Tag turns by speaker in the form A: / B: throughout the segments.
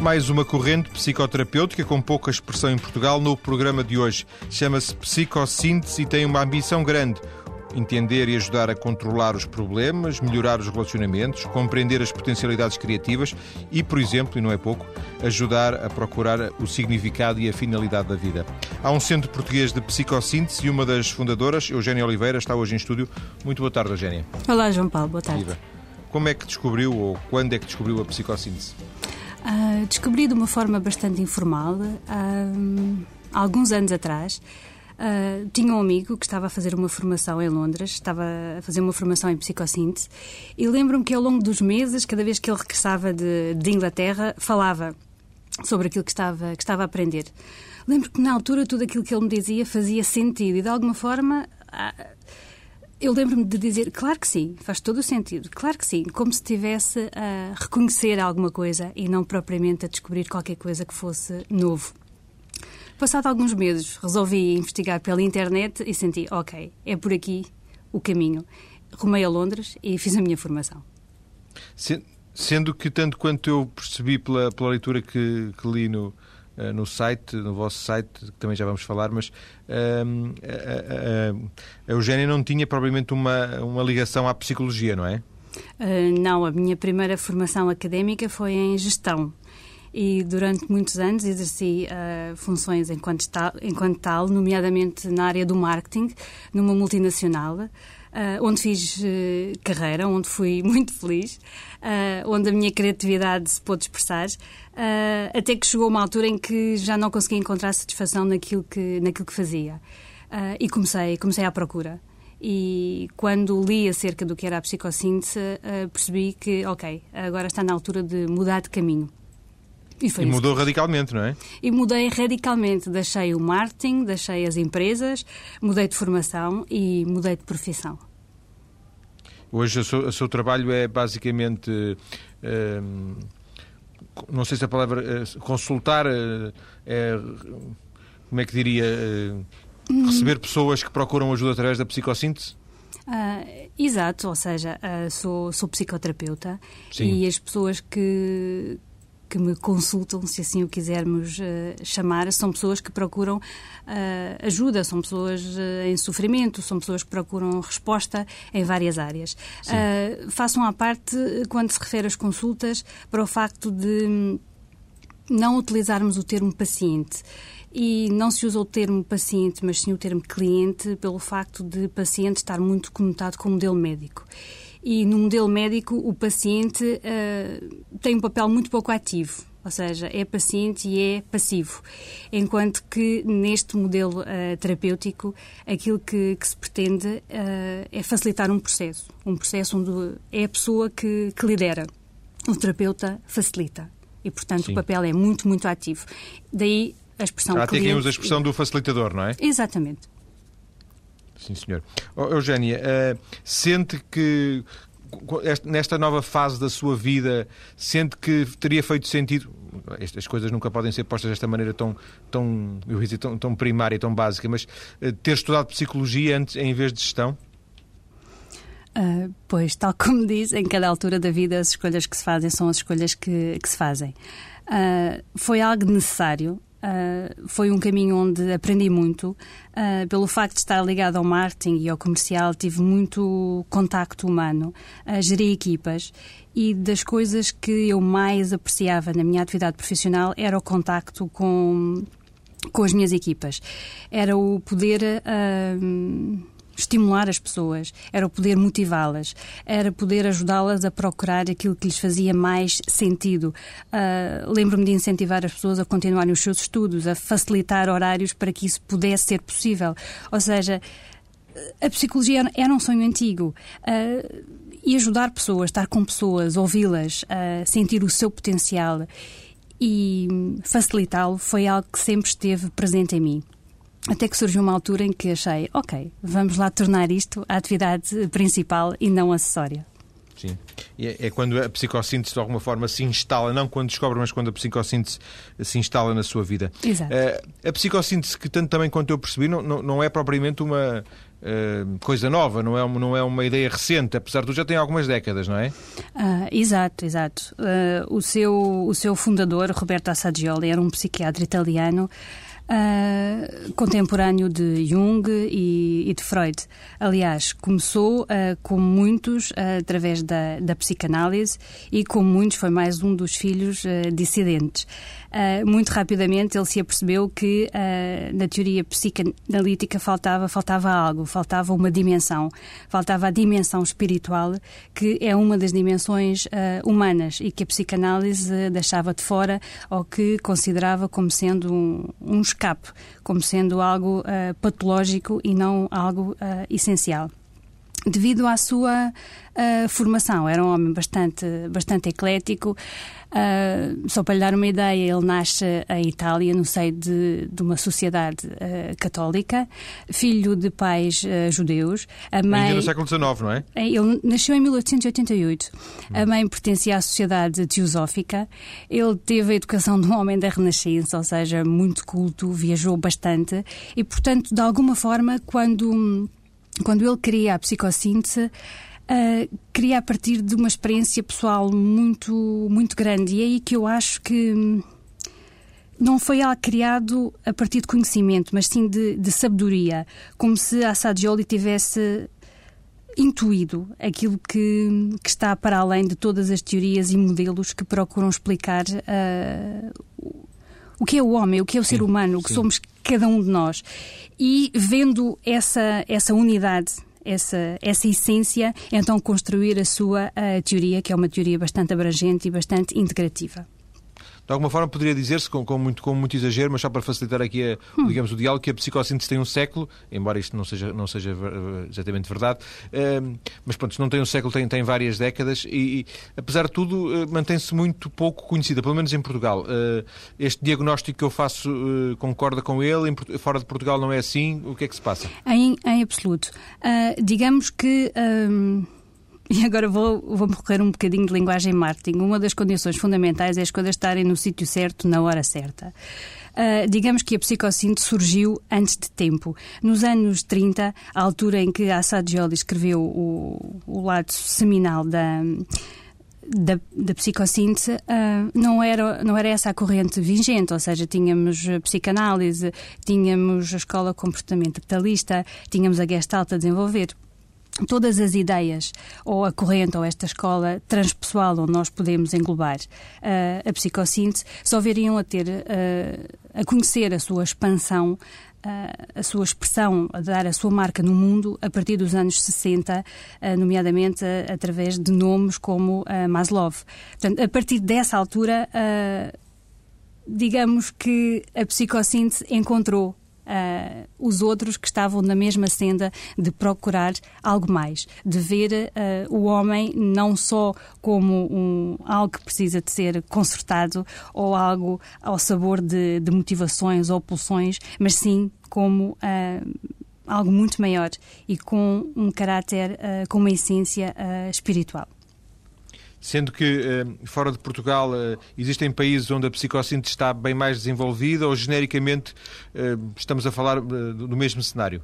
A: Mais uma corrente psicoterapêutica com pouca expressão em Portugal no programa de hoje. Chama-se Psicossíntese e tem uma ambição grande. Entender e ajudar a controlar os problemas, melhorar os relacionamentos, compreender as potencialidades criativas e, por exemplo, e não é pouco, ajudar a procurar o significado e a finalidade da vida. Há um centro português de psicossíntese e uma das fundadoras, Eugénia Oliveira, está hoje em estúdio. Muito boa tarde, Eugénia.
B: Olá, João Paulo, boa tarde.
A: Viva. Como é que descobriu ou quando é que descobriu a psicossíntese?
B: Uh, descobri de uma forma bastante informal, uh, há alguns anos atrás. Uh, tinha um amigo que estava a fazer uma formação em Londres, estava a fazer uma formação em psicossíntese, e lembro-me que ao longo dos meses, cada vez que ele regressava de, de Inglaterra, falava sobre aquilo que estava, que estava a aprender. Lembro que na altura tudo aquilo que ele me dizia fazia sentido e de alguma forma eu lembro-me de dizer, claro que sim, faz todo o sentido, claro que sim, como se estivesse a reconhecer alguma coisa e não propriamente a descobrir qualquer coisa que fosse novo. Passado alguns meses, resolvi investigar pela internet e senti, ok, é por aqui o caminho. Rumei a Londres e fiz a minha formação.
A: Sendo que, tanto quanto eu percebi pela, pela leitura que, que li no, no site, no vosso site, que também já vamos falar, mas uh, a, a, Eugénia não tinha propriamente uma, uma ligação à psicologia, não é?
B: Uh, não, a minha primeira formação académica foi em gestão e durante muitos anos exerci uh, funções enquanto tal, enquanto tal, nomeadamente na área do marketing, numa multinacional. Uh, onde fiz uh, carreira, onde fui muito feliz, uh, onde a minha criatividade se pôde expressar, até que chegou uma altura em que já não conseguia encontrar satisfação naquilo que, naquilo que fazia. e comecei, comecei à procura. E quando li acerca do que era a psicossíntese, percebi que, ok, agora está na altura de mudar de caminho.
A: E, e mudou radicalmente, não é?
B: E mudei radicalmente. Deixei o marketing, deixei as empresas, mudei de formação e mudei de profissão.
A: Hoje o seu, o seu trabalho é basicamente. Hum, não sei se a palavra. Eh, consultar. Eh, é, como é que diria? Hum. receber pessoas que procuram ajuda através da psicossíntese?
B: Uh, exato, ou seja, uh, sou, sou psicoterapeuta Sim. e as pessoas que, que me consultam, se assim o quisermos uh, chamar, são pessoas que procuram uh, ajuda, são pessoas uh, em sofrimento, são pessoas que procuram resposta em várias áreas. façam à parte, quando se refere às consultas, para o facto de não utilizarmos o termo paciente. E não se usa o termo paciente, mas sim o termo cliente, pelo facto de paciente estar muito conotado com o modelo médico e no modelo médico o paciente uh, tem um papel muito pouco ativo. Ou seja, é paciente e é passivo. Enquanto que neste modelo uh, terapêutico, aquilo que, que se pretende uh, é facilitar um processo. Um processo onde é a pessoa que, que lidera. O terapeuta facilita. E, portanto, Sim. o papel é muito, muito ativo. Daí a expressão...
A: Até cliente... temos a expressão do facilitador, não é?
B: Exatamente.
A: Sim, senhor. Oh, Eugénia, uh, sente que nesta nova fase da sua vida, sente que teria feito sentido. Estas coisas nunca podem ser postas desta maneira tão, tão, eu dizer, tão, tão primária, tão básica, mas uh, ter estudado psicologia antes, em vez de gestão?
B: Uh, pois, tal como diz, em cada altura da vida as escolhas que se fazem são as escolhas que, que se fazem. Uh, foi algo necessário Uh, foi um caminho onde aprendi muito. Uh, pelo facto de estar ligado ao marketing e ao comercial, tive muito contacto humano, uh, geri equipas e das coisas que eu mais apreciava na minha atividade profissional era o contacto com, com as minhas equipas. Era o poder. Uh, estimular as pessoas, era o poder motivá-las, era poder ajudá-las a procurar aquilo que lhes fazia mais sentido. Uh, Lembro-me de incentivar as pessoas a continuarem os seus estudos, a facilitar horários para que isso pudesse ser possível. Ou seja, a psicologia era um sonho antigo. Uh, e ajudar pessoas, estar com pessoas, ouvi-las, uh, sentir o seu potencial e facilitá-lo foi algo que sempre esteve presente em mim. Até que surgiu uma altura em que achei, ok, vamos lá tornar isto a atividade principal e não acessória.
A: Sim. É, é quando a psicossíntese de alguma forma se instala, não quando descobre, mas quando a psicossíntese se instala na sua vida.
B: Exato.
A: Uh, a psicossíntese, que tanto também quanto eu percebi, não, não, não é propriamente uma uh, coisa nova, não é, não é uma ideia recente, apesar de tudo já tem algumas décadas, não é?
B: Uh, exato, exato. Uh, o, seu, o seu fundador, Roberto Assagioli, era um psiquiatra italiano uh, contemporâneo de Jung e, e, de Freud. Aliás, começou, uh, como muitos, uh, através da, da psicanálise e, como muitos, foi mais um dos filhos dissidentes. Muito rapidamente ele se apercebeu que na teoria psicanalítica faltava, faltava algo, faltava uma dimensão, faltava a dimensão espiritual, que é uma das dimensões humanas e que a psicanálise deixava de fora ou que considerava como sendo um, um escape, como sendo algo uh, patológico e não algo uh, essencial devido à sua uh, formação. Era um homem bastante, bastante eclético. Uh, só para lhe dar uma ideia, ele nasce em Itália, no seio de, de uma sociedade uh, católica, filho de pais judeus.
A: A mãe, Ainda no século XIX, não é?
B: Ele nasceu em 1888. Hum. A mãe pertencia à sociedade teosófica. Ele teve a educação de um homem da Renascença, ou seja, muito culto, viajou bastante e, portanto, de alguma forma, quando quando ele cria a psicossíntese, uh, cria a partir de uma experiência pessoal muito, muito grande. E é aí que eu acho que hum, não foi algo criado a partir de conhecimento, mas sim de, de sabedoria, como se a Sagioli tivesse intuído aquilo que, que, está para além de todas as teorias e modelos que procuram explicar uh, o que é o homem, o que é o ser humano, o que sim. somos cada um de nós. E vendo essa, essa unidade essa, essa essência, então construir a sua a teoria, que é uma teoria bastante abrangente e bastante integrativa.
A: De alguma forma poderia dizer-se, com, com, muito, com muito exagero, mas só para facilitar aqui a, hum. digamos, o diálogo, que a psicossíntese tem um século, embora isto não seja, não seja exatamente verdade, uh, mas pronto, não tem um século, tem, tem várias décadas e, e apesar de tudo, uh, mantém-se muito pouco conhecida, pelo menos em Portugal. Uh, este diagnóstico que eu faço eh, concorda com ele? Em, fora de Portugal não é assim? O que é que se passa?
B: Em, em absoluto. digamos que. Um e agora vou, vou recorrer um bocadinho de linguagem marketing. Uma das condições fundamentais é as coisas estarem no sítio certo, na hora certa. Uh, digamos que a psicossíntese surgiu antes de tempo. Nos anos 30, a altura em que Assad Jolie escreveu o, o lado seminal da, da, da psicossíntese uh, não, era, não era essa a corrente vigente, ou seja, tínhamos a psicanálise, tínhamos a escola comportamentalista, tínhamos a gestalt a desenvolver todas as ideias, ou a corrente, ou esta escola transpessoal onde nós podemos englobar uh, a psicossíntese, só veriam a ter, uh, a conhecer a sua expansão, uh, a sua expressão, a dar a sua marca no mundo a partir dos anos 60, nomeadamente através de nomes como Maslow. Portanto, a partir dessa altura, digamos que a psicossíntese encontrou uh, os outros que estavam na mesma senda de procurar algo mais, de ver uh, o homem não só como um, algo que precisa de ser consertado ou algo ao sabor de, de motivações ou pulsões, mas sim como uh, algo muito maior e com um caráter, com uma essência espiritual.
A: Sendo que eh, fora de Portugal eh, existem países onde a psicossíntese está bem mais desenvolvida ou genericamente eh, estamos a falar do mesmo cenário?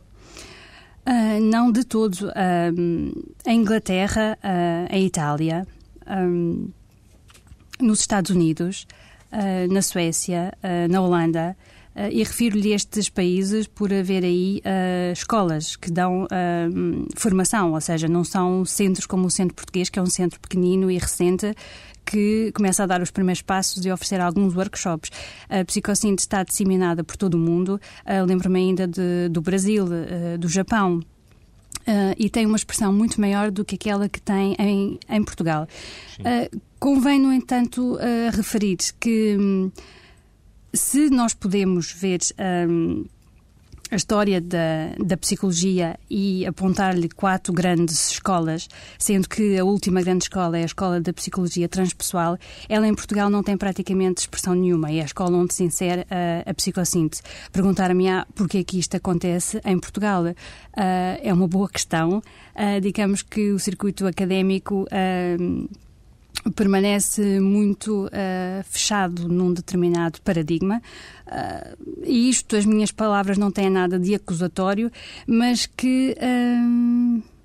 B: Uh, não de todo. Uh, a Inglaterra, uh, a Itália, um, nos Estados Unidos, na Suécia, na Holanda, e refiro-lhe estes países por haver aí uh, escolas que dão uh, formação, ou seja, não são centros como o Centro Português, que é um centro pequenino e recente, que começa a dar os primeiros passos e oferecer alguns workshops. A psicossíntese está disseminada por todo o mundo. Lembro-me ainda de, do Brasil, do Japão. Uh, e tem uma expressão muito maior do que aquela que tem em, em Portugal. Uh, convém, no entanto, uh, referir que hum, se nós podemos ver um, a história da, da psicologia e apontar-lhe quatro grandes escolas, sendo que a última grande escola é a escola da psicologia transpessoal, ela em Portugal não tem praticamente expressão nenhuma. É a escola onde se insere a, a psicossíntese. Perguntar-me ah, porquê que isto acontece em Portugal uh, é uma boa questão. Uh, digamos que o circuito académico uh, permanece muito uh, fechado num determinado paradigma. Uh, e isto, as minhas palavras, não têm nada de acusatório, mas que. Uh,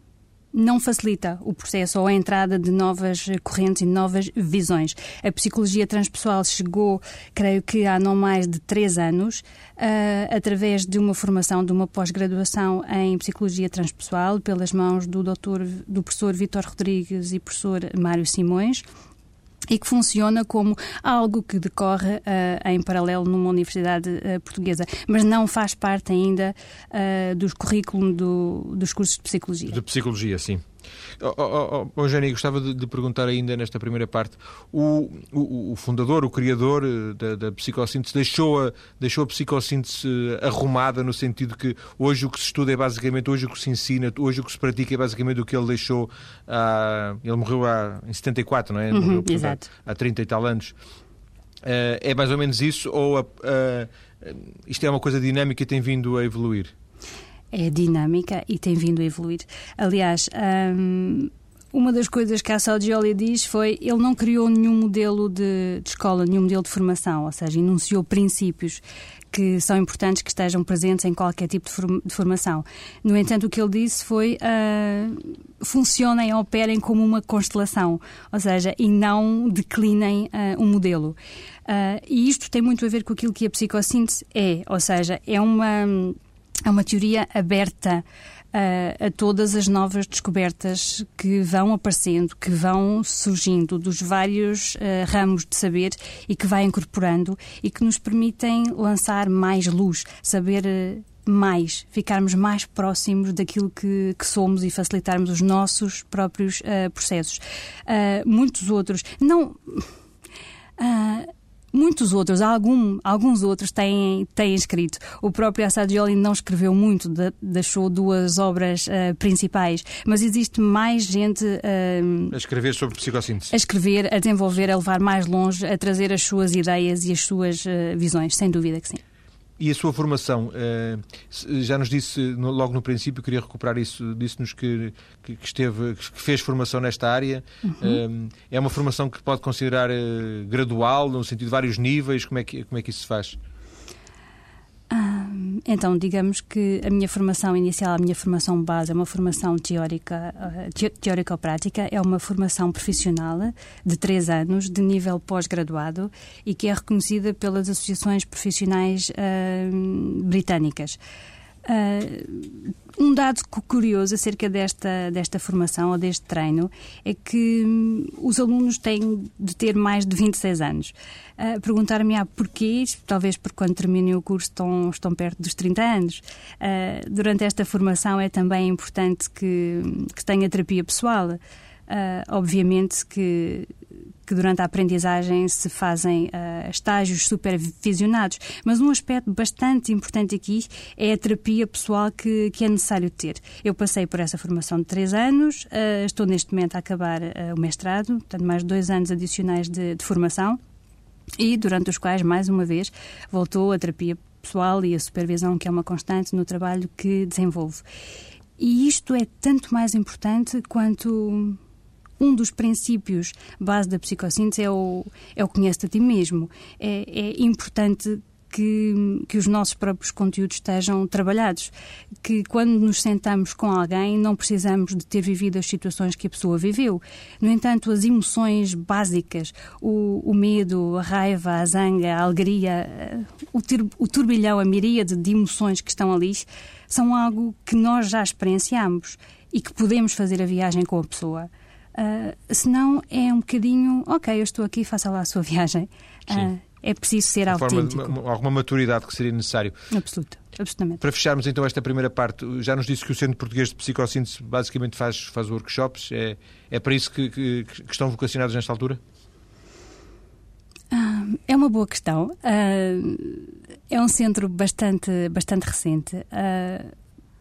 B: não facilita o processo ou a entrada de novas correntes e novas visões. A psicologia transpessoal chegou, creio que há não mais de três anos, uh, através de uma formação, de uma pós-graduação em psicologia transpessoal, pelas mãos do doutor, do professor Vitor Rodrigues e professor Mário Simões e que funciona como algo que decorre uh, em paralelo numa universidade uh, portuguesa, mas não faz parte ainda uh, do currículo do, dos cursos de psicologia.
A: De psicologia, sim. Oh, oh, oh, gostava de, de, perguntar ainda nesta primeira parte. O, o, o fundador, o criador eh, da, da, psicossíntese, deixou a, deixou a psicossíntese eh, arrumada no sentido que hoje o que se estuda é basicamente, hoje o que se ensina, hoje o que se pratica é basicamente o que ele deixou. Há, ele morreu há, em 74, não é?
B: Uhum,
A: morreu,
B: portanto,
A: há 30 e tal anos. Uh, é mais ou menos isso ou uh, isto é uma coisa dinâmica e tem vindo a evoluir?
B: É dinâmica e tem vindo a evoluir. Aliás, hum, uma das coisas que a Salgioli diz foi ele não criou nenhum modelo de, de, escola, nenhum modelo de formação, ou seja, enunciou princípios que são importantes que estejam presentes em qualquer tipo de formação. No entanto, o que ele disse foi uh, funcionem, operem como uma constelação, ou seja, e não declinem uh, um modelo. Uh, e isto tem muito a ver com aquilo que a psicossíntese é, ou seja, é uma é uma teoria aberta a, a, todas as novas descobertas que vão aparecendo, que vão surgindo dos vários uh, ramos de saber e que vai incorporando e que nos permitem lançar mais luz, saber uh, mais, ficarmos mais próximos daquilo que, que, somos e facilitarmos os nossos próprios uh, processos. muitos outros, não muitos outros, algum, alguns outros têm, têm escrito. O próprio Assagioli não escreveu muito, de, deixou duas obras uh, principais, mas existe mais gente uh,
A: a escrever sobre psicossíntese.
B: A escrever, a desenvolver, a levar mais longe, a trazer as suas ideias e as suas uh, visões, sem dúvida que sim.
A: E a sua formação, eh, já nos disse logo no princípio, queria recuperar isso, disse-nos que, que, esteve, que fez formação nesta área. Uhum. Eh, é uma formação que pode considerar eh, gradual, no sentido de vários níveis, como é que, como é que isso se faz?
B: Então, digamos que a minha formação inicial, a minha formação base é uma formação teórica, uh, teórico-prática, é uma formação profissional de três anos, de nível pós-graduado e que é reconhecida pelas associações profissionais uh, britânicas. Uh, um dado curioso acerca desta, desta formação ou deste treino é que hum, os alunos têm de ter mais de 26 anos. Uh, Perguntar-me ah, porquê, talvez porque quando terminem o curso estão, estão perto dos 30 anos. Uh, durante esta formação é também importante que, que tenha terapia pessoal. Uh, obviamente que que durante a aprendizagem se fazem uh, estágios supervisionados. Mas um aspecto bastante importante aqui é a terapia pessoal que, que é necessário ter. Eu passei por essa formação de três anos, uh, estou neste momento a acabar uh, o mestrado, portanto, mais dois anos adicionais de, de formação, e durante os quais, mais uma vez, voltou a terapia pessoal e a supervisão, que é uma constante no trabalho que desenvolvo. E isto é tanto mais importante quanto um dos princípios base da psicossíntese é o, é o conhece-te a ti mesmo. É, é importante que, que, os nossos próprios conteúdos estejam trabalhados. Que quando nos sentamos com alguém, não precisamos de ter vivido as situações que a pessoa viveu. No entanto, as emoções básicas, o, o medo, a raiva, a zanga, a alegria, o, tur, o turbilhão, a miríade de emoções que estão ali, são algo que nós já experienciamos e que podemos fazer a viagem com a pessoa. Uh, senão é um bocadinho, ok, eu estou aqui, faça lá a sua viagem. Uh, é preciso ser
A: uma
B: autêntico.
A: Forma, alguma maturidade que seria necessário.
B: Absoluto, absolutamente.
A: Para fecharmos então esta primeira parte, já nos disse que o Centro Português de Psicossíntese basicamente faz, faz workshops. É, é para isso que, que, que estão vocacionados nesta altura?
B: Uh, é uma boa questão. é um centro bastante, bastante recente.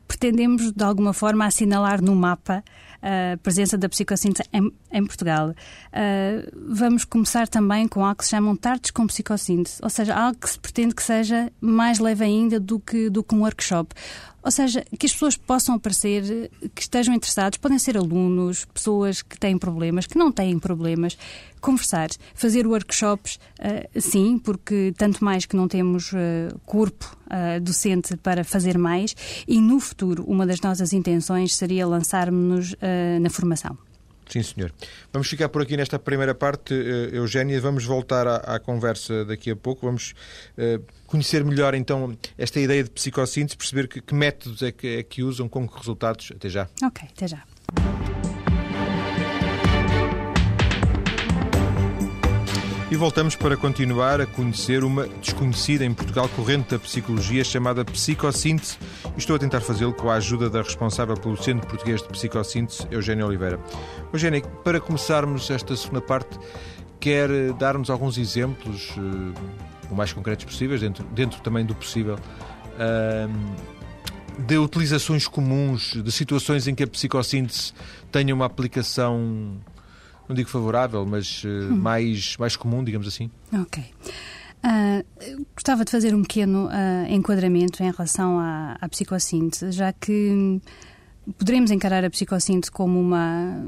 B: pretendemos, de alguma forma, assinalar no mapa a presença da psicossíntese em, em Portugal. Uh, vamos começar também com algo que se chamam tardes com psicossíntese, ou seja, algo que se pretende que seja mais leve ainda do que, do que um workshop. Ou seja, que as pessoas possam aparecer, que estejam interessados, podem ser alunos, pessoas que têm problemas, que não têm problemas, conversar, fazer workshops, uh, sim, porque tanto mais que não temos uh, corpo uh, docente para fazer mais, e no futuro, uma das nossas intenções seria lançarmos-nos na formação.
A: Sim, senhor. Vamos ficar por aqui nesta primeira parte, uh, Eugénia. Vamos voltar à, à, conversa daqui a pouco. Vamos uh, conhecer melhor, então, esta ideia de psicossíntese, perceber que, que métodos é que, é que usam, com que resultados. Até já.
B: Ok, até já.
A: E voltamos para continuar a conhecer uma desconhecida em Portugal corrente da psicologia chamada psicossíntese. estou a tentar fazê-lo com a ajuda da responsável pelo Centro Português de Psicossíntese, Eugênia Oliveira. Eugênia, para começarmos esta segunda parte, quer dar-nos alguns exemplos, uh, o mais concretos possíveis, dentro, dentro também do possível, uh, de utilizações comuns, de situações em que a psicossíntese tenha uma aplicação não digo favorável, mas uh, hum. mais, mais comum, digamos assim?
B: Ok. Uh, gostava de fazer um pequeno uh, enquadramento em relação à, à psicossíntese, já que poderemos encarar a psicossíntese como uma,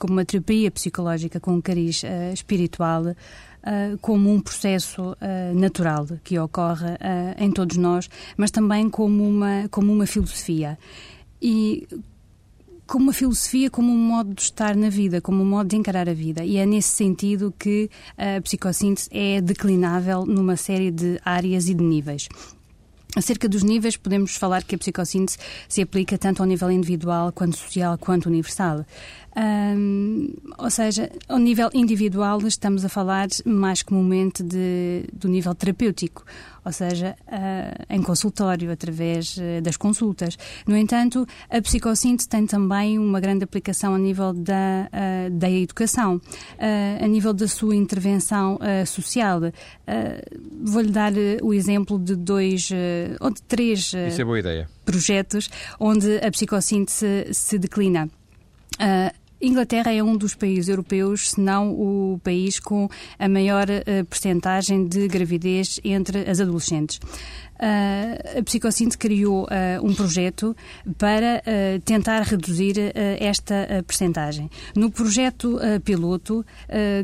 B: como uma terapia psicológica com um cariz uh, espiritual, como um processo natural que ocorre em todos nós, mas também como uma, como uma filosofia. E como uma filosofia, como um modo de estar na vida, como um modo de encarar a vida. E é nesse sentido que a psicossíntese é declinável numa série de áreas e de níveis. Acerca dos níveis, podemos falar que a psicossíntese se aplica tanto ao nível individual, quanto social, quanto universal. Ou seja, ao nível individual, estamos a falar mais comumente de, do nível terapêutico, ou seja, uh, em consultório, através uh, das consultas. No entanto, a psicossíntese tem também uma grande aplicação a nível da, uh, da educação, a nível da sua intervenção social. Vou-lhe dar o exemplo de dois ou de três
A: é
B: projetos onde a psicossíntese se declina. Uh, Inglaterra é um dos países europeus, se não o país com a maior uh, percentagem de gravidez entre as adolescentes. Uh, a Psicocinte criou uh, um projeto para uh, tentar reduzir esta percentagem. No projeto piloto,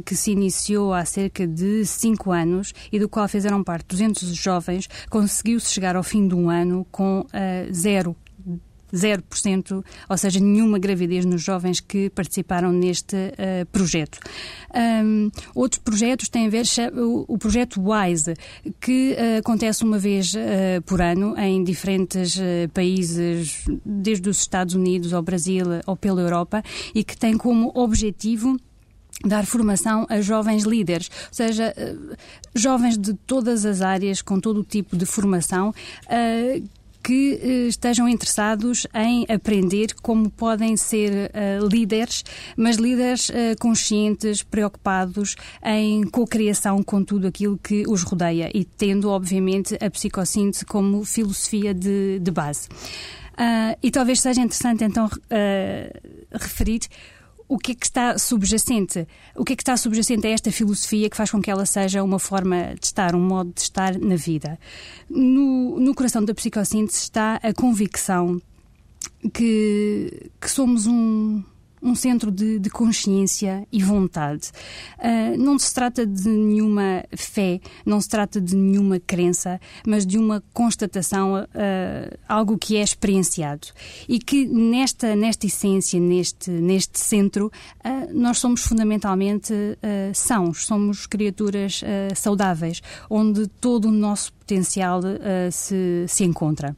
B: que se iniciou há cerca de cinco anos e do qual fizeram parte 200 jovens, conseguiu-se chegar ao fim de um ano com zero 0%, ou seja, nenhuma gravidez nos jovens que participaram neste uh, projeto. Um, outros projetos têm a ver o, o projeto WISE, que uh, acontece uma vez uh, por ano em diferentes países, desde os Estados Unidos ao Brasil ou pela Europa, e que tem como objetivo dar formação a jovens líderes, ou seja, jovens de todas as áreas, com todo o tipo de formação, que uh, estejam interessados em aprender como podem ser uh, líderes, mas líderes uh, conscientes, preocupados em co-criação com tudo aquilo que os rodeia e tendo, obviamente, a psicossíntese como filosofia de, de base. e talvez seja interessante então referir o que é que está subjacente? O que é que está subjacente a esta filosofia que faz com que ela seja uma forma de estar, um modo de estar na vida? No, no coração da psicossíntese está a convicção que, que somos um, um centro de, de consciência e vontade. Uh, não se trata de nenhuma fé, não se trata de nenhuma crença, mas de uma constatação, uh, algo que é experienciado. E que nesta, nesta essência, neste, neste centro, uh, nós somos fundamentalmente sãos, somos criaturas saudáveis, onde todo o nosso potencial se, se encontra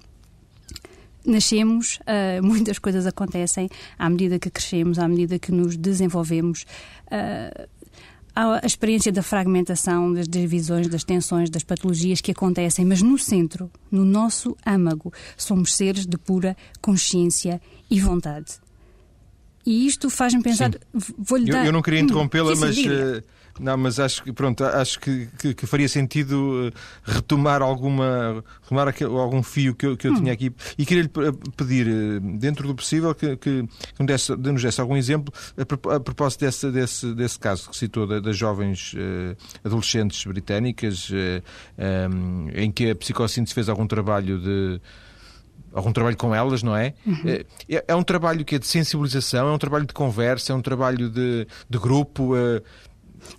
B: nascemos, uh, muitas coisas acontecem à medida que crescemos, à medida que nos desenvolvemos. Uh, há a experiência da fragmentação, das divisões, das tensões, das patologias que acontecem, mas no centro, no nosso âmago, somos seres de pura consciência e vontade. E isto faz-me pensar.
A: Vou-lhe dar. Eu, eu, não queria interrompê-la, hum, mas. Uh, não, mas acho que pronto, acho que, que, que faria sentido eh, retomar alguma retomar aquele, algum fio que eu, que eu hum. tinha aqui e queria-lhe pedir, eh, dentro do possível, que, que, que nos, desse, nos desse algum exemplo a, propósito desse, desse, desse caso que citou da, das jovens uh, adolescentes britânicas, uh, um, em que a psicossíntese fez algum trabalho de algum trabalho com elas, não é? Uhum. É, é, um trabalho que é de sensibilização, é um trabalho de conversa, é um trabalho de, de grupo.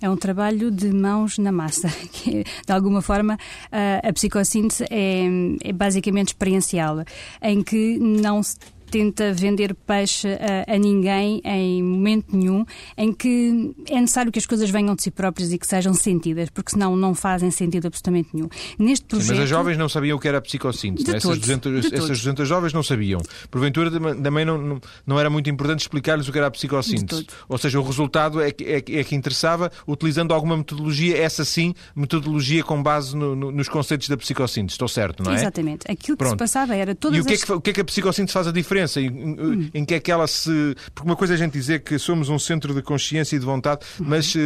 B: É um trabalho de mãos na massa. Que, de alguma forma, a, a psicossíntese é, é basicamente experiencial, em que não se tenta vender peixe a, a, ninguém em momento nenhum, em que é necessário que as coisas venham de si próprias e que sejam sentidas, porque senão não fazem sentido absolutamente nenhum.
A: Neste projeto... Sim, mas as jovens não sabiam o que era a psicossíntese. É? Essas, 200, essas 200 jovens não sabiam. Porventura também não, não, não era muito importante explicar-lhes o que era a psicossíntese. Ou seja, o resultado é que, é, é, que interessava utilizando alguma metodologia, essa sim, metodologia com base no, no, nos conceitos da psicossíntese. Estou certo, não é?
B: Exatamente. Aquilo que Pronto. se passava era todas
A: E o que, as... é que, o que é que a psicossíntese faz a diferença? Diferença em, hum. em que é que ela se. Porque uma coisa é a gente dizer que somos um centro de consciência e de vontade, mas uh,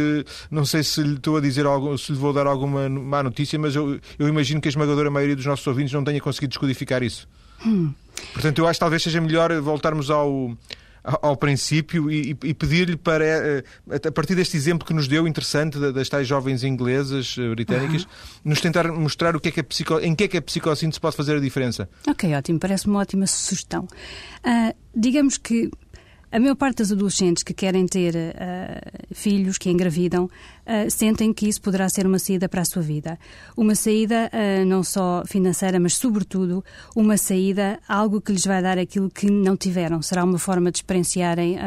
A: não sei se lhe estou a dizer algo, se lhe vou dar alguma má notícia, mas eu, eu imagino que a esmagadora maioria dos nossos ouvintes não tenha conseguido descodificar isso. Hum. Portanto, eu acho que talvez seja melhor voltarmos ao ao princípio e, e pedir-lhe para, eh, a partir deste exemplo que nos deu, interessante, das tais jovens inglesas, eh, britânicas, uhum. nos tentar mostrar o que é que a psico, em que é que a psicossíntese pode fazer a diferença.
B: Ok, ótimo, parece-me uma ótima sugestão. Uh, digamos que a maior parte das adolescentes que querem ter uh, filhos, que engravidam, uh, sentem que isso poderá ser uma saída para a sua vida. Uma saída uh, não só financeira, mas sobretudo uma saída, algo que lhes vai dar aquilo que não tiveram. Será uma forma de experienciarem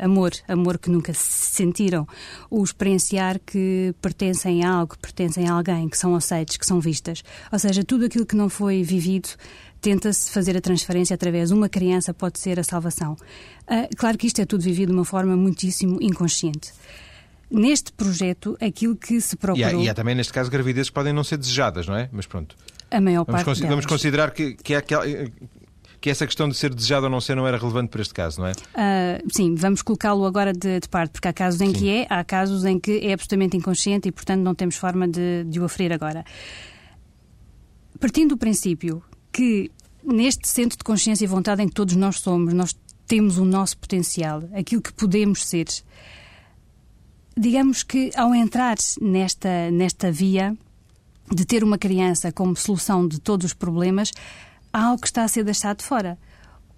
B: amor, amor que nunca sentiram. O experienciar que pertencem a algo, que pertencem a alguém, que são aceitos, que são vistas. Ou seja, tudo aquilo que não foi vivido tenta-se fazer a transferência através de uma criança, pode ser a salvação. Uh, claro que isto é tudo vivido de uma forma muitíssimo inconsciente. Neste projeto, aquilo que se procurou... E
A: há, e há também, neste caso, gravidezes que podem não ser desejadas, não é? Mas pronto.
B: A maior
A: vamos
B: parte
A: Vamos considerar que, que, é aquela, que essa questão de ser desejado ou não ser não era relevante para este caso, não é?
B: Uh, sim, vamos colocá-lo agora de, de, parte, porque há casos em sim. que é, há casos em que é absolutamente inconsciente e, portanto, não temos forma de, de o aferir agora. Partindo do princípio que neste centro de consciência e vontade em que todos nós somos, nós temos o nosso potencial, aquilo que podemos ser. Digamos que ao entrar nesta, nesta via de ter uma criança como solução de todos os problemas, há algo que está a ser deixado de fora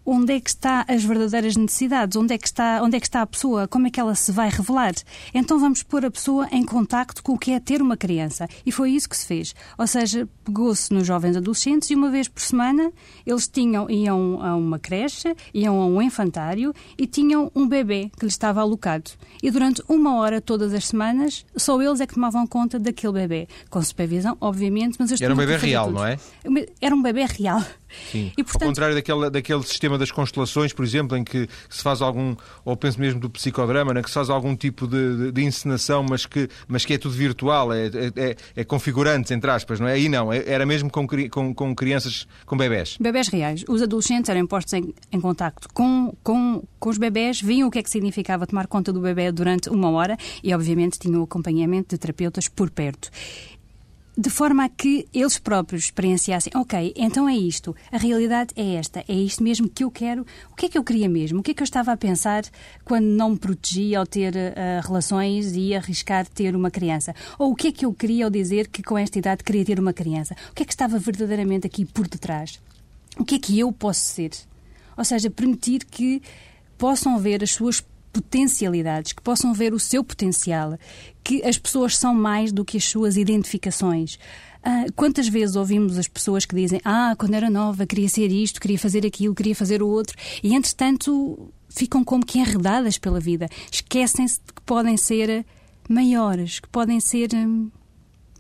B: onde é que está as verdadeiras necessidades, onde é que está, onde é que está a pessoa, como é que ela se vai revelar. Então vamos pôr a pessoa em contacto com o que é ter uma criança. E foi isso que se fez. Ou seja, pegou-se nos jovens adolescentes e uma vez por semana eles tinham, iam a uma creche, iam a um infantário e tinham um bebê que lhes estava alocado. E durante uma hora todas as semanas, só eles é que tomavam conta daquele bebê. Com supervisão, obviamente, mas...
A: Era um bebê real, tudo. não é?
B: Era um bebê real.
A: Sim. E, portanto... Ao contrário daquele, daquele sistema das constelações, por exemplo, em que se faz algum, ou penso mesmo do psicodrama, né, que se faz algum tipo de, de, de, encenação, mas que, mas que é tudo virtual, é, é, é, é configurante, entre aspas, não é? Aí não, é, era mesmo com, com, com crianças, com bebés.
B: Bebés reais. Os adolescentes eram postos em, em contacto com, com, com os bebés, viam o que é que significava tomar conta do bebê durante uma hora e, obviamente, tinham o acompanhamento de terapeutas por perto de forma a que eles próprios experienciassem, ok, então é isto, a realidade é esta, é isto mesmo que eu quero, o que é que eu queria mesmo, o que é que eu estava a pensar quando não me protegia ao ter uh, relações e arriscar ter uma criança, ou o que é que eu queria ao dizer que com esta idade queria ter uma criança, o que é que estava verdadeiramente aqui por detrás, o que é que eu posso ser, ou seja, permitir que possam ver as suas potencialidades, que possam ver o seu potencial, que as pessoas são mais do que as suas identificações. Ah, quantas vezes ouvimos as pessoas que dizem Ah, quando era nova queria ser isto, queria fazer aquilo, queria fazer o outro, e entretanto ficam como que enredadas pela vida. Esquecem-se de que podem ser maiores, que podem ser hum,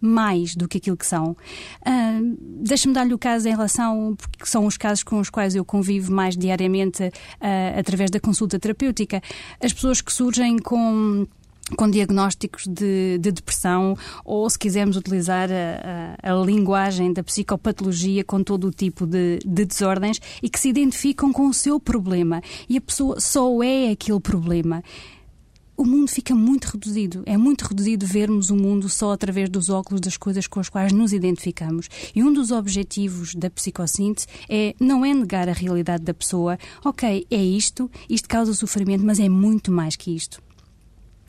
B: mais do que aquilo que são. Uh, Deixa-me dar-lhe o caso em relação, porque são os casos com os quais eu convivo mais diariamente uh, através da consulta terapêutica. As pessoas que surgem com com diagnósticos de, de, depressão ou, se quisermos utilizar a, a, a, linguagem da psicopatologia, com todo o tipo de, de, desordens e que se identificam com o seu problema e a pessoa só é aquele problema o mundo fica muito reduzido. É muito reduzido vermos o mundo só através dos óculos das coisas com as quais nos identificamos. E um dos objetivos da psicossíntese é não é negar a realidade da pessoa. Ok, é isto, isto causa sofrimento, mas é muito mais que isto.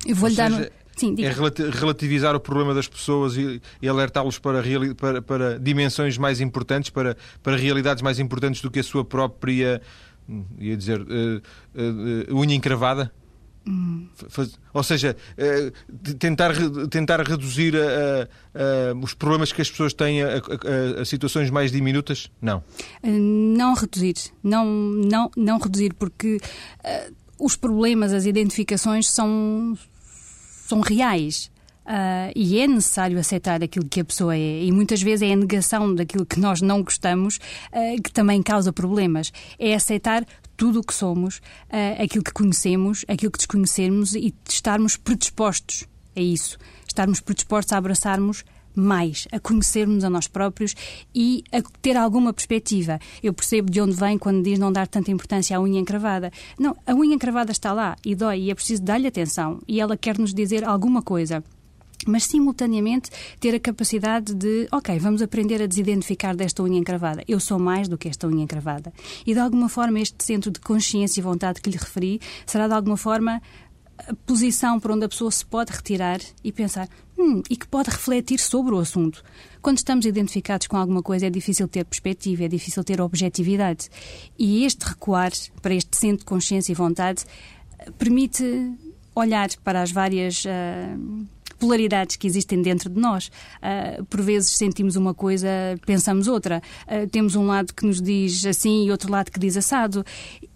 A: Eu vou-lhe dar.
B: Sim,
A: é relativizar o problema das pessoas e, e alertá-los para, para, para, dimensões mais importantes, para, para realidades mais importantes do que a sua própria, hum, ia dizer, uh, uh, unha encravada? Ou seja, tentar, tentar reduzir a, a, os problemas que as pessoas têm a, a, situações mais diminutas? Não.
B: Não reduzir. Não, não, não reduzir, porque os problemas, as identificações são, são reais. Uh, e é necessário aceitar aquilo que a pessoa é. E muitas vezes é a negação daquilo que nós não gostamos uh, que também causa problemas. É aceitar tudo o que somos, uh, aquilo que conhecemos, aquilo que desconhecemos e estarmos predispostos a isso. Estarmos predispostos a abraçarmos mais, a conhecermos a nós próprios e a ter alguma perspectiva. Eu percebo de onde vem quando diz não dar tanta importância à unha encravada. Não, a unha encravada está lá e dói e é preciso dar-lhe atenção e ela quer nos dizer alguma coisa mas simultaneamente ter a capacidade de, ok, vamos aprender a desidentificar desta unha encravada. Eu sou mais do que esta unha encravada. E de alguma forma este centro de consciência e vontade que lhe referi será de alguma forma a posição por onde a pessoa se pode retirar e pensar hum, e que pode refletir sobre o assunto. Quando estamos identificados com alguma coisa é difícil ter perspectiva, é difícil ter objetividade. E este recuar para este centro de consciência e vontade permite olhar para as várias uh, polaridades que existem dentro de nós. Uh, por vezes sentimos uma coisa, pensamos outra. Uh, temos um lado que nos diz assim e outro lado que diz assado.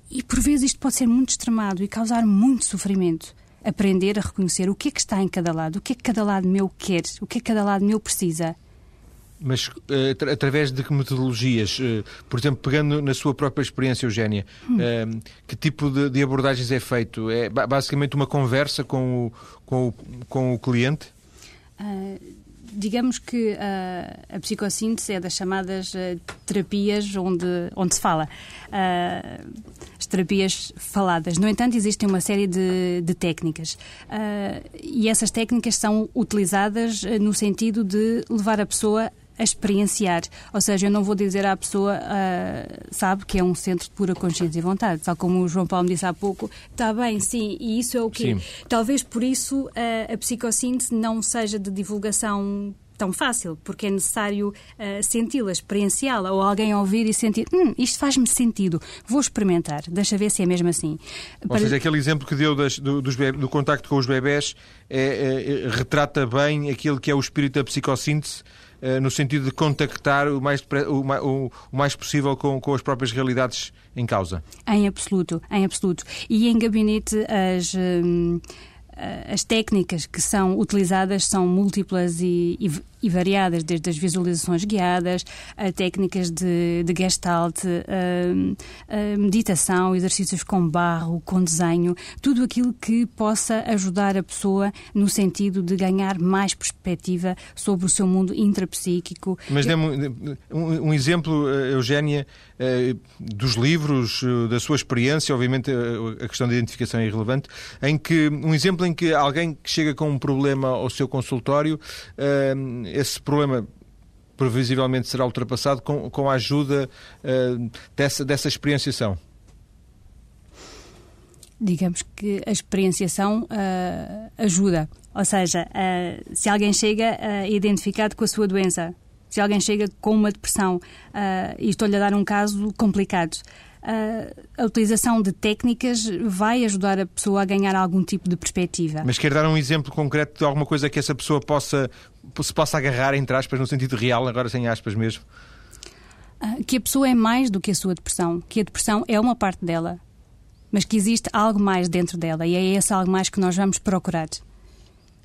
B: E por vezes isto pode ser muito extremado e causar muito sofrimento. Aprender a reconhecer o que é que está em cada lado, o que é que cada lado meu quer, o que é que cada lado meu precisa.
A: Mas uh, através de que metodologias? Uh, por exemplo, pegando na sua própria experiência, Eugénia, hum. uh, que tipo de, de, abordagens é feito? É basicamente uma conversa com o, com o, com o cliente?
B: Ah, digamos que a, a psicossíntese é das chamadas uh, terapias onde, onde se fala. As terapias faladas. No entanto, existem uma série de, de técnicas. Uh, e essas técnicas são utilizadas no sentido de levar a pessoa a experienciar. Ou seja, eu não vou dizer à pessoa, uh, sabe, que é um centro de pura consciência e vontade, tal como o João Paulo me disse há pouco, está bem, sim, e isso é o que. Talvez por isso uh, a psicossíntese não seja de divulgação tão fácil, porque é necessário uh, senti-la, experienciá-la, ou alguém ouvir e sentir, hum, isto faz-me sentido, vou experimentar, deixa ver se é mesmo assim.
A: Ou Para... seja, aquele exemplo que deu das, do, dos do contacto com os bebés é, é, retrata bem aquilo que é o espírito da psicossíntese, no sentido de contactar o mais, o, o mais possível com, com as próprias realidades em causa.
B: Em absoluto, em absoluto. E em gabinete as. Hum, as técnicas que são utilizadas são múltiplas e, e, e variadas, desde as visualizações guiadas a técnicas de, de gestalt, a, a meditação, exercícios com barro, com desenho, tudo aquilo que possa ajudar a pessoa no sentido de ganhar mais perspectiva sobre o seu mundo intrapsíquico.
A: Mas dê um, um, exemplo, eh, Eugénia, eh, dos livros, eh, da sua experiência, obviamente a questão da identificação é irrelevante, em que um exemplo em que alguém que chega com um problema ao seu consultório esse problema previsivelmente será ultrapassado com, com a ajuda uh, dessa, dessa experienciação?
B: Digamos que a experienciação uh, ajuda. Ou seja, uh, se alguém chega identificado com a sua doença, se alguém chega com uma depressão, e estou-lhe a dar um caso complicado, a utilização de técnicas vai ajudar a pessoa a ganhar algum tipo de perspectiva.
A: Mas quer dar um exemplo concreto de alguma coisa que essa pessoa possa, se possa agarrar, entre aspas, no sentido real, agora sem aspas mesmo?
B: Que a pessoa é mais do que a sua depressão, que a depressão é uma parte dela, mas que existe algo mais dentro dela e é esse algo mais que nós vamos procurar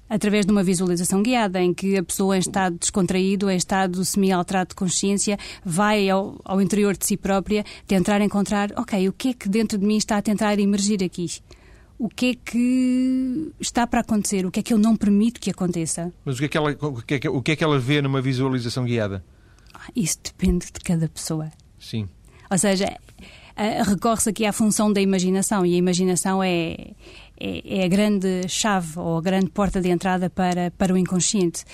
B: através de uma visualização guiada, em que a pessoa em estado descontraído, em estado semi-alterado de consciência, vai ao, ao, interior de si própria tentar encontrar, ok, o que é que dentro de mim está a tentar emergir aqui? O que é que está para acontecer? O que é que eu não permito que aconteça?
A: Mas o que é que ela, o que é que, o que, é que ela vê numa visualização guiada?
B: Ah, isso depende de cada pessoa.
A: Sim.
B: Ou seja, eh, recorre-se aqui à função da imaginação e a imaginação é, é, é, a grande chave ou a grande porta de entrada para, para o inconsciente.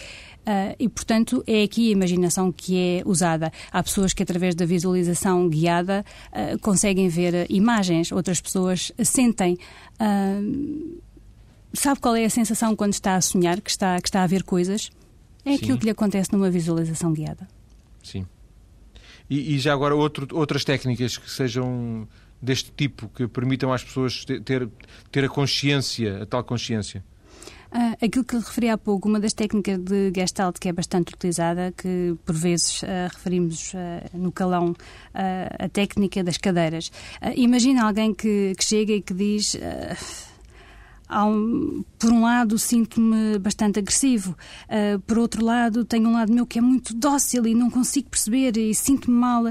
B: Uh, e, portanto, é aqui a imaginação que é usada. Há pessoas que, através da visualização guiada, uh, conseguem ver imagens, outras pessoas sentem. Uh, sabe qual é a sensação quando está a sonhar, que está, que está a ver coisas? É aquilo
A: Sim.
B: que lhe acontece numa visualização guiada.
A: Sim. E, e já agora outro, outras técnicas que sejam deste tipo, que permitam às pessoas te- ter, ter a consciência, a tal consciência.
B: Ah, aquilo que referi há pouco, uma das técnicas de Gestalt que é bastante utilizada, que por vezes ah, referimos ah, no calão a técnica das cadeiras. Imagina alguém que, que chega e que diz. um- por um lado, sinto-me bastante agressivo, ah, por outro lado, tenho um lado meu que é muito dócil e não consigo perceber e sinto-me mal.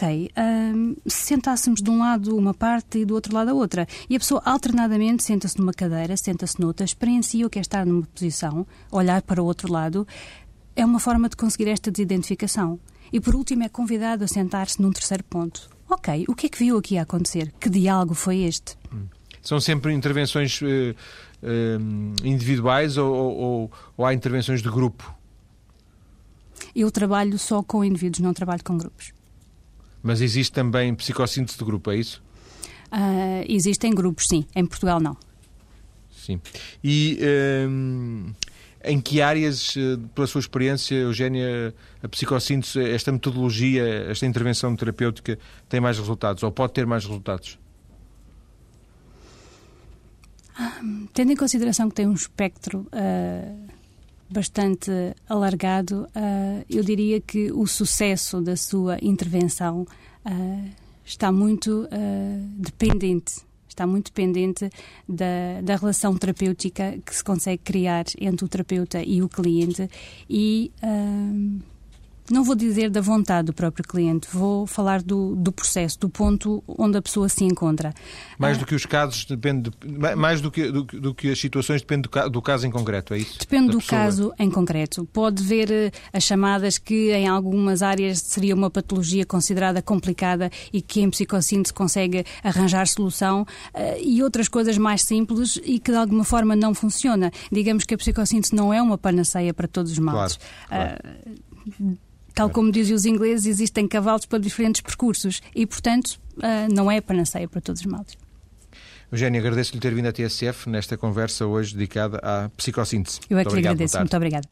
B: Ok, ah, se sentássemos de um lado uma parte e do outro lado a outra, e a pessoa alternadamente senta-se numa cadeira, senta-se noutra, experiencia o que é estar numa posição, olhar para o outro lado, é uma forma de conseguir esta desidentificação. E por último, é convidado a sentar-se num terceiro ponto. Ok, o que é que viu aqui a acontecer? Que diálogo foi este?
A: São sempre intervenções eh, eh, individuais ou, ou- ou há intervenções de grupo?
B: Eu trabalho só com indivíduos, não trabalho com grupos.
A: Mas existe também psicossíntese de grupo, é isso?
B: Ah, existem grupos, sim. Em Portugal, não.
A: Sim. E hum, em que áreas, eh, pela sua experiência, Eugénia, a psicossíntese, esta metodologia, esta intervenção terapêutica tem mais resultados ou pode ter mais resultados?
B: Tendo em consideração que tem um espectro ah, bastante alargado, ah, eu diria que o sucesso da sua intervenção ah, está muito ah, dependente. Está muito dependente da, da relação terapêutica que se consegue criar entre o terapeuta e o cliente e não vou dizer da vontade do próprio cliente, vou falar do, do processo, do ponto onde a pessoa se encontra.
A: Mais
B: Ah,
A: do que os casos, depende de- ma- mais do que, do, do que as situações, depende do, do caso em concreto, é isso?
B: Depende
A: Da
B: do
A: pessoa.
B: caso em concreto. Pode ver eh, as chamadas que em algumas áreas seria uma patologia considerada complicada e que em psicossíntese consegue arranjar solução eh, e outras coisas mais simples e que de alguma forma não funciona. Digamos que a psicossíntese não é uma panaceia para todos os males.
A: Claro,
B: Ah, Tal como dizem os ingleses, existem cavalos para diferentes percursos e, portanto, ah, não é a panaceia para todos os males.
A: Eugénia, agradeço-lhe ter vindo à TSF nesta conversa hoje dedicada à psicossíntese.
B: Eu é que lhe agradeço. Muito obrigada.